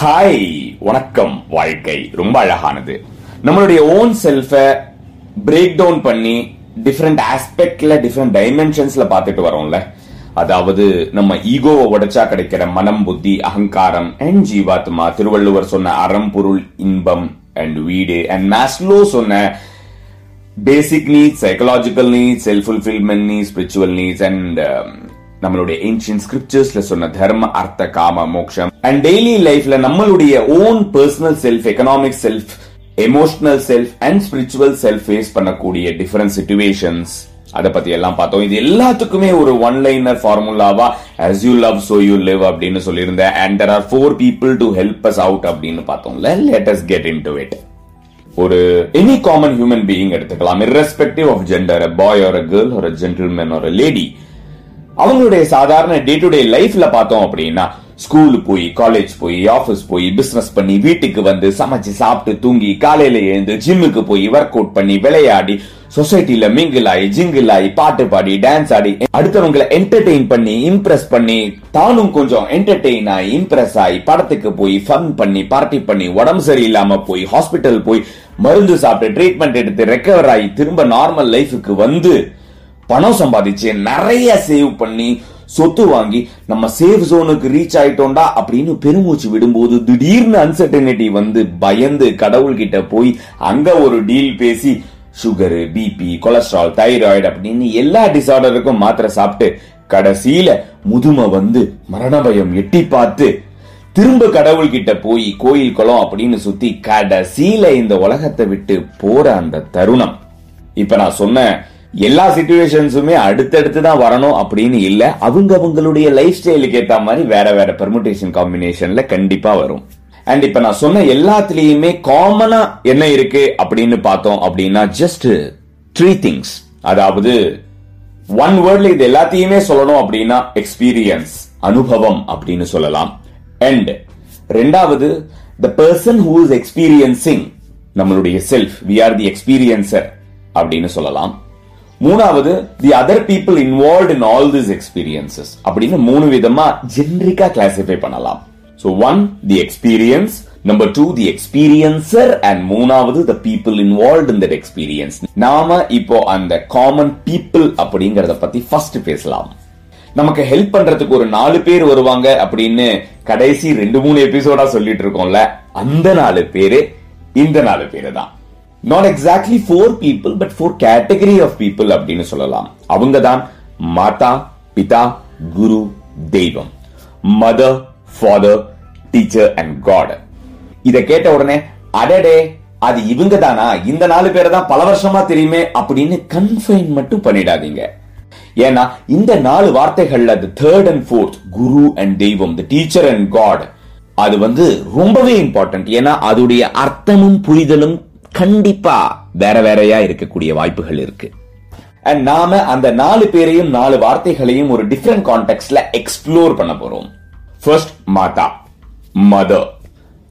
Hi வணக்கம் வாழ்க்கை. ரொம்ப அழகானது. நம்மளுடைய ஓன் செல்ஃப பிரேக் டவுன் பண்ணி டிஃப்ரெண்ட் ஆஸ்பெக்ட்ல டிஃப்ரெண்ட் டைமென்ஷன்ஸ்ல பார்த்துட்டு வரோம்ல. அதாவது நம்ம ஈகோவை உடைச்சா கிடைக்கிற மனம் புத்தி அகங்காரம் அண்ட் ஜீவாத்மா திருவள்ளுவர் சொன்ன அறம் பொருள் இன்பம் அண்ட் வீடு அண்ட் மேஸ்லோ சொன்ன basic needs psychological needs self fulfilment needs spiritual needs and நம்மளுடைய ஏன்ஷியன் ஸ்கிரிப்சர்ஸ்ல சொன்ன தர்ம அர்த்த காம மோக்ஷம். அண்ட் டெய்லி லைஃப்ல நம்மளுடைய own personal self economic self emotional self and spiritual self face பண்ணக்கூடிய டிஃபரெண்ட் சுச்சுவேஷன்ஸ் அதை பத்தி எல்லாம் பார்த்தோம். இது எல்லாத்துக்குமே ஒரு one liner ஃபார்முலாவா as you love so you live அப்படின்னு சொல்லியிருந்தேன் and there are four people to help us out அப்படின்னு பார்த்தோம்ல. Let us get into it ஒரு எனி காமன் ஹியூமன் பீயிங் எடுத்துக்கலாம். Irrespective ஆஃப் ஜெண்டர் பாய் ஒரு கேர்ள் ஒரு gentleman ஒரு lady அவங்களுடைய சாதாரண டே டு டே லைஃப்ல பார்த்தோம் அப்படின்னா ஸ்கூல் போய் காலேஜ் போய் ஆஃபீஸ் போய் பிசினஸ் பண்ணி வீட்டுக்கு வந்து சமைச்சு சாப்பிட்டு தூங்கி காலையில எழுந்து ஜிம்முக்கு போய் ஒர்க் அவுட் பண்ணி விளையாடி சொசைட்டில மிங்கிள் ஆகி ஜிங்கிள் ஆகி பாட்டு பாடி டான்ஸ் ஆடி அடுத்தவங்களை என்டர்டெயின் பண்ணி இம்ப்ரெஸ் பண்ணி தானும் கொஞ்சம் என்டர்டெயின் ஆகி இம்ப்ரெஸ் ஆகி படத்துக்கு போய் ஃபன் பண்ணி பார்ட்டி பண்ணி உடம்பு சரியில்லாம போய் ஹாஸ்பிட்டல் போய் மருந்து சாப்பிட்டு ட்ரீட்மெண்ட் எடுத்து ரெக்கவர் ஆகி திரும்ப நார்மல் லைஃபுக்கு வந்து பணம் சம்பாதிச்சு நிறைய சேவ் பண்ணி சொத்து வாங்கி நம்ம சேஃப் ஜோனுக்கு ரீச் ஆயிட்டோம்டா அப்படின்னு பெருமூச்சு விடும்போது திடீர்னு அன்சர்டனிட்டி வந்து பயந்து கடவுள்கிட்ட போய் அங்க ஒரு டீல் பேசி சுகரு பிபி கொலஸ்ட்ரால் தைராய்டு அப்படின்னு எல்லா டிசார்டருக்கும் மாத்திரை சாப்பிட்டு கடைசியில முதுமை வந்து மரண பயம் எட்டி பார்த்து திரும்ப கடவுள்கிட்ட போய் கோயில் குளம் அப்படின்னு சுத்தி கடைசியில இந்த உலகத்தை விட்டு போற அந்த தருணம். இப்ப நான் சொன்ன எல்லா சிச்சுவேஷன்ஸுமே அடுத்தடுத்து தான் வரணும் அப்படின்னு இல்ல. அவங்க அவங்களுடைய லைஃப் ஸ்டைலுக்கு ஏத்த மாதிரி வேற வேற பெர்முட்டேஷன் காம்பினேஷன்ல கண்டிப்பா வரும். அண்ட் இப்ப நான் சொன்ன எல்லாத்துலயுமே காமனா என்ன இருக்கு அப்படின்னு பார்த்தோம் அப்படின்னா ஜஸ்ட் த்ரீ திங்ஸ் அதாவது ஒன் வேர்ட்ல இது எல்லாத்தையுமே சொல்லணும் அப்படின்னா எக்ஸ்பீரியன்ஸ் அனுபவம் அப்படின்னு சொல்லலாம். அண்ட் ரெண்டாவது the person who is experiencing நம்மளுடைய self we are the experiencer அப்படின்னு சொல்லலாம். மூணாவது the other people involve in all this experiences அப்படின்னு மூணு விதமா ஜென்ரிக்கா கிளாசிஃபை பண்ணலாம். So one the experience number two the experiencer and மூணாவது the people involve in that experience நாம இப்போ அந்த காமன் பீப்புள் அப்படிங்கறத பத்தி ஃபர்ஸ்ட் பேசலாம். நமக்கு ஹெல்ப் பண்றதுக்கு ஒரு நாலு பேர் வருவாங்க அப்படின்னு கடைசி ரெண்டு மூணு எபிசோடா சொல்லிட்டு இருக்கோம்ல அந்த நாலு பேரு இந்த நாலு பேரு தான். Not exactly four people but four category of people அப்படின்னு சொல்லலாம். அவங்க தான் மாதா பிதா குரு தெய்வம். Mother father teacher and god இதை கேட்ட உடனே அடடே அது இவங்க தானா இந்த நாலு பேரை தான் பல வருஷமா தெரியுமே அப்படின்னு கன்ஃபைன் மட்டும் பண்ணிடாதீங்க. ஏன்னா இந்த நாலு வார்த்தைகள்ல அது தேர்ட் அண்ட் ஃபோர்த் குரு அண்ட் தெய்வம் த டீச்சர் அண்ட் காட் அது வந்து ரொம்பவே இம்பார்ட்டன்ட் ஏன்னா அதுடைய அர்த்தமும் புரிதலும் கண்டிப்பா வேற வேறையா இருக்கக்கூடிய வாய்ப்புகள் இருக்கு. அண்ட் நாம அந்த நாலு பேரையும் நாலு வார்த்தைகளையும் ஒரு டிஃப்ரெண்ட் கான்டெக்ட்ல எக்ஸ்ப்ளோர் பண்ண போறோம். ஃபர்ஸ்ட் மாதா மதர்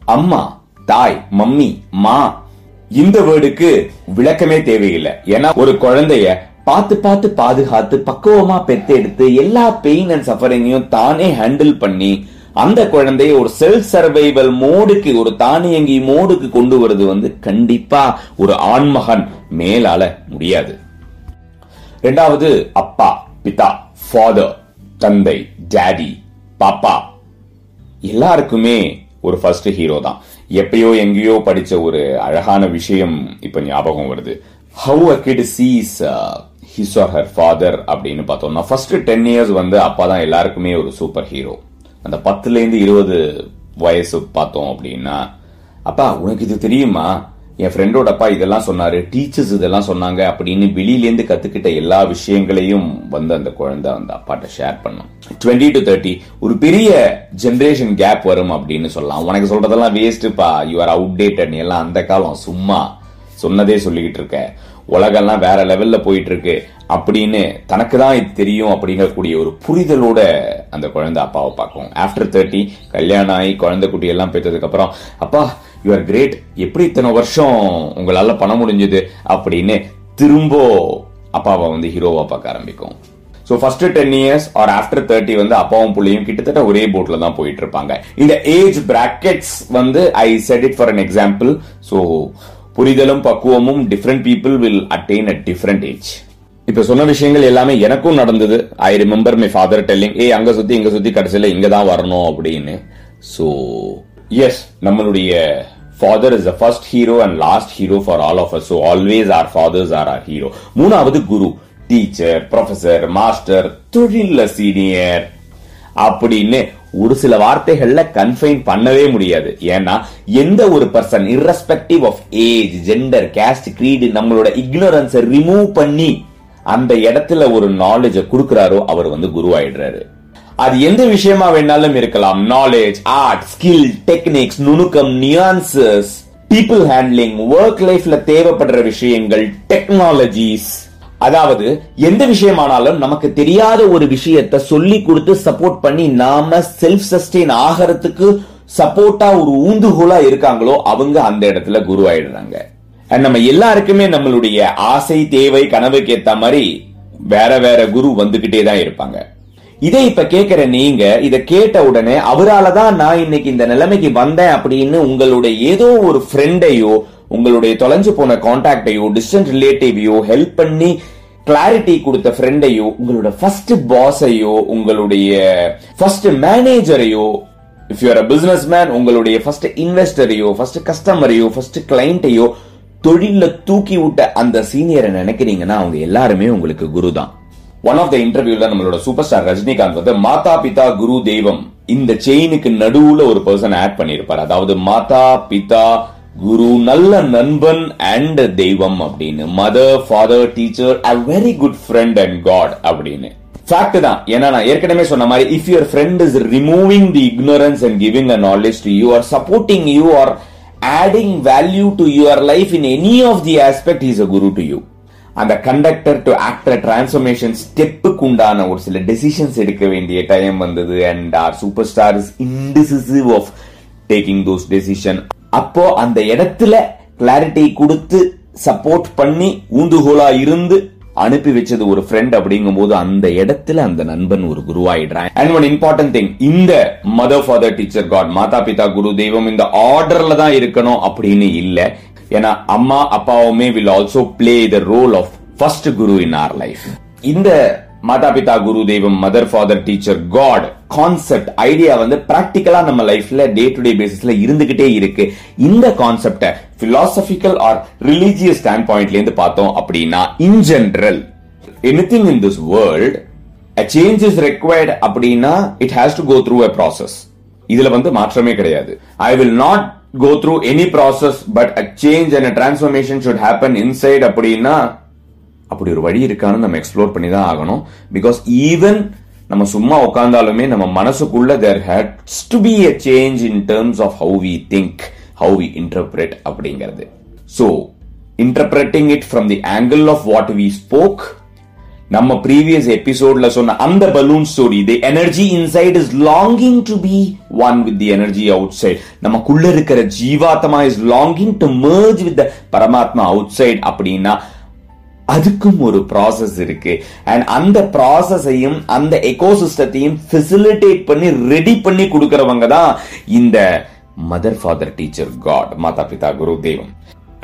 அம்மா தாய் மம்மி மா. இந்த வேர்டுக்கு விளக்கமே தேவையில்லை. ஏன்னா ஒரு குழந்தைய பார்த்து பார்த்து பாதுகாத்து பக்குவமா பெத்தெடுத்து எல்லா பெயின் அண்ட் சஃபரிங்கையும் தானே ஹேண்டில் பண்ணி அந்த குழந்தையை ஒரு செல்ஃப் சர்வைவல் மோடுக்கு ஒரு தானியங்கி மோடுக்கு கொண்டு வருது வந்து கண்டிப்பா ஒரு ஆண்மகன் மேலால முடியாது. ரெண்டாவது அப்பா பிதா ஃபாதர் தந்தை டேடி பாப்பா. எல்லாருக்குமே ஒரு ஃபர்ஸ்ட் ஹீரோ தான். எப்பயோ எங்கேயோ படிச்ச ஒரு அழகான விஷயம் இப்ப ஞாபகம் வருது. How a kid sees his or her father அப்படின்னு பார்த்தோம்னா ஃபர்ஸ்ட் டென் இயர்ஸ் வந்து அப்பா தான் எல்லாருக்குமே ஒரு சூப்பர் ஹீரோ அந்த பத்துல இருந்து இருபது வயசு பார்த்தோம் அப்படின்னா அப்பா உனக்கு இது தெரியுமா? என் ஃப்ரெண்டோட அப்பா இதெல்லாம் சொன்னாரு டீச்சர்ஸ் இதெல்லாம் சொன்னாங்க அப்படின்னு வெளியிலேருந்து கத்துக்கிட்ட எல்லா விஷயங்களையும் வந்து அந்த குழந்தை அந்த அப்பாட்ட ஷேர் பண்ணும். டுவெண்ட்டி டு தேர்ட்டி ஒரு பெரிய ஜெனரேஷன் கேப் வரும் அப்படின்னு சொல்லலாம். உனக்கு சொல்றதெல்லாம் வேஸ்ட்டுப்பா யூ ஆர் அவுடேட்டட் நீ எல்லாம் அந்த காலம் சும்மா சொன்னதே சொல்லிக்கிட்டு இருக்க. உலகெல்லாம் வேற லெவல்ல போயிட்டு இருக்கு அப்படின்னு தனக்கு தான் இது தெரியும் அப்படிங்கக்கூடிய ஒரு புரிதலோட அந்த குழந்தை அப்பாவை பார்க்கும். ஆஃப்டர் தேர்ட்டி கல்யாணம் ஆகி குழந்தை குட்டி எல்லாம் பெற்றதுக்கு அப்புறம் அப்பா யூ ஆர் கிரேட் எப்படி இத்தனை வருஷம் உங்களால பண்ண முடிஞ்சது? அப்படின்னு திரும்ப அப்பாவை வந்து ஹீரோவா பார்க்க ஆரம்பிக்கும். So first ten years or after thirty வந்து அப்பாவும் பிள்ளையும் கிட்டத்தட்ட ஒரே போட்ல தான் போயிட்டு இருப்பாங்க இந்த ஏஜ் பிராக்கெட்ஸ் வந்து I set it for an example so புரிதலும் பக்குவமும் different people will attain at different age இப்ப சொன்ன விஷயங்கள் எல்லாமே எனக்கும் நடந்தது. I remember my father telling ஏய் அங்க சுத்தி இங்க சுத்தி கடைசியில இங்க தான் வரணும் அப்படின்னு. சோ எஸ் நம்மளுடைய father is the first hero and last hero for all of us so always our fathers are our hero மூணாவது குரு டீச்சர் ப்ரொஃபசர் மாஸ்டர் தொழில சீனியர் அப்படின்னு ஒரு சில வார்த்தைகள்ல கன்ஃபைன் பண்ணவே முடியாது. ஏன்னா எந்த ஒரு person irrespective of age gender caste creed நம்மளோட இக்னோரன்ஸை ரிமூவ் பண்ணி அந்த இடத்துல ஒரு நாலேஜ கொடுக்குறாரோ அவர் வந்து குருவாயிடுறாரு. அது எந்த விஷயமா வேணாலும் இருக்கலாம். நாலேஜ் ஆர்ட் ஸ்கில் டெக்னிக்ஸ் நுணுக்கம் நியான்சஸ் பீப்புள் ஹேண்ட்லிங் ஒர்க் லைஃப்ல தேவைப்படுற விஷயங்கள் டெக்னாலஜிஸ் அதாவது எந்த விஷயமானாலும் நமக்கு தெரியாத ஒரு விஷயத்தை சொல்லி கொடுத்து சப்போர்ட் பண்ணி நாம செல்ஃப் சஸ்டெயின் ஆகிறதுக்கு சப்போர்ட்டா ஒரு ஊந்துகோலா இருக்காங்களோ அவங்க அந்த இடத்துல குரு ஆயிடுறாங்க நம்ம எல்லாருக்குமே நம்மளுடைய ஆசை தேவை கனவுக்கு ஏத்த மாதிரி வேற வேற குரு வந்துகிட்டே தான் இருப்பாங்க. இதை இப்ப கேக்குற நீங்க இத கேட்ட உடனே அவரால தான் நான் இன்னைக்கு இந்த நிலைமைக்கு வந்தேன் அப்படின்னு உங்களுடைய ஏதோ ஒரு ஃப்ரெண்டையோ உங்களுடைய தொலைஞ்சு போன கான்டாக்டையோ டிஸ்டன்ட் ரிலேட்டிவையோ ஹெல்ப் பண்ணி கிளாரிட்டி கொடுத்த ஃப்ரெண்டையோ உங்களோட ஃபர்ஸ்ட் பாஸையோ உங்களுடைய ஃபர்ஸ்ட் மேனேஜரையோ if you're a businessman உங்களுடைய ஃபர்ஸ்ட் இன்வெஸ்டரையோ ஃபர்ஸ்ட் கஸ்டமரையோ ஃபர்ஸ்ட் கிளைண்ட்டையோ தொழில தூக்கி விட்ட அந்த சீனியரை நினைக்கிறீங்கன்னா அவங்க எல்லாருமே உங்களுக்கு குரு தான் ஒன் ஆஃப் த இன்டர்வியூல நம்மளோட சூப்பர் ஸ்டார் ரஜினிகாந்த் வந்து மாதா பிதா குரு தெய்வம். இந்த செயினுக்கு நடுவுல ஒரு பர்சன் ஆட் பண்ணிருப்பார். அதாவது மாதா பிதா குரு நல்ல நண்பன் அண்ட் தெய்வம் அப்படின்னு. Mother father teacher a very good friend and god அப்படின்னு. ஃபேக்ட் தான். ஏன்னா நான் ஏற்கனவே சொன்ன மாதிரி if your friend is removing the ignorance and giving a knowledge to you or supporting you or adding value to your life in any of the aspect is a guru to you அந்த conductor to actor transformation ஸ்டெப்புக்கு உண்டான ஒரு சில decisions எடுக்க வேண்டிய time வந்தது and our super star is indecisive of taking those decision அப்போ அந்த இடத்துல கிளாரிட்டி கொடுத்து சப்போர்ட் பண்ணி ஊந்துகோலா இருந்து அனுப்பி வச்சது ஒரு ஃப்ரெண்ட் அப்படிங்கும்போது அந்த இடத்துல அந்த நண்பன் ஒரு குருவாயிடுறான். அண்ட் ஒன் இம்பார்ட்டன்ட் திங் இந்த மதர் ஃபாதர் டீச்சர் காட் மாதா பிதா குரு தெய்வம் இந்த ஆர்டர்ல தான் இருக்கணும் அப்படின்னு இல்ல. ஏன்னா அம்மா அப்பாவுமே will also play the role of first guru in our life இந்த மாதா பிதா குரு தெய்வம் mother father teacher god concept idea வந்து பிராக்டிக்கலா நம்ம லைஃப்ல டே டு டே பேசிஸ்ல இருந்துகிட்டே இருக்கு. இந்த கான்செப்ட பிலாசபிக்கல் ஆர் ரிலீஜியஸ் ஸ்டாண்ட் பாயிண்ட்ல இருந்து பார்த்தோம் அப்படின்னா in general any thing in this world a change is required அப்படின்னா it has to go through a process இதுல வந்து மாற்றமே கிடையாது. I will not go through any process but a change and a transformation should happen inside அப்படின்னா அப்படி ஒரு வழி இருக்கான்னு நம்ம எக்ஸ்ப்ளோர் பண்ணி தான் ஆகணும். பிகாஸ் ஈவன் நம்ம சும்மா உட்காந்தாலுமே நம்ம மனசுக்குள்ள there has to be a change in terms of how we think how we interpret அப்படிங்கிறது. So interpreting it from the angle of what we spoke நம்ம ப்ரீவியஸ் எபிசோட்ல சொன்ன அந்த balloon story the energy inside is longing to be one with the energy outside நமக்குள்ள இருக்கிற ஜீவாத்மா is longing to merge with the பரமாத்மா outside அப்படின்னா அதுக்கும் ஒரு ப்ராசஸ் இருக்கு. அண்ட் அந்த ப்ராசஸையும் அந்த எக்கோசிஸ்டத்தையும் ஃபெசிலிட்டேட் பண்ணி ரெடி பண்ணி கொடுக்கறவங்க தான் இந்த மதர் ஃபாதர் டீச்சர் காட் மாதா பிதா குரு தெய்வம்.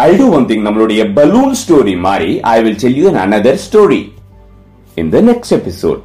ஐ டூ ஒன் திங் நம்மளுடைய பலூன் ஸ்டோரி மாதிரி I will tell you another story in the next episode